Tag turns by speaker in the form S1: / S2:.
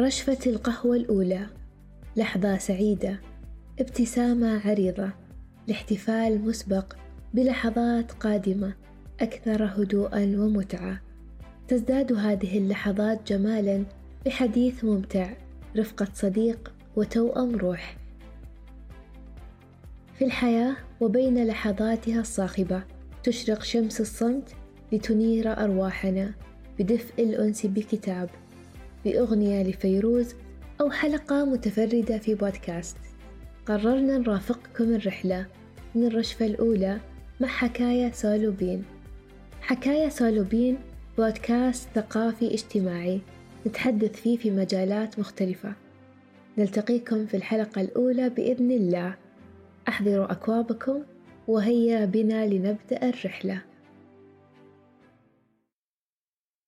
S1: رشفة القهوة الأولى. لحظة سعيدة. ابتسامة عريضة. لاحتفال مسبق بلحظات قادمة أكثر هدوءًا ومتعة. تزداد هذه اللحظات جمالًا بحديث ممتع رفقة صديق وتوأم روح. في الحياة وبين لحظاتها الصاخبة تشرق شمس الصمت لتنير أرواحنا بدفء الأنس بكتاب. بأغنية لفيروز أو حلقة متفردة في بودكاست. قررنا نرافقكم الرحلة من الرشفة الأولى مع حكاية سالوبين حكاية سالوبين بودكاست ثقافي اجتماعي نتحدث فيه في مجالات مختلفة. نلتقيكم في الحلقة الأولى بإذن الله. أحضروا أكوابكم وهيا بنا لنبدأ الرحلة.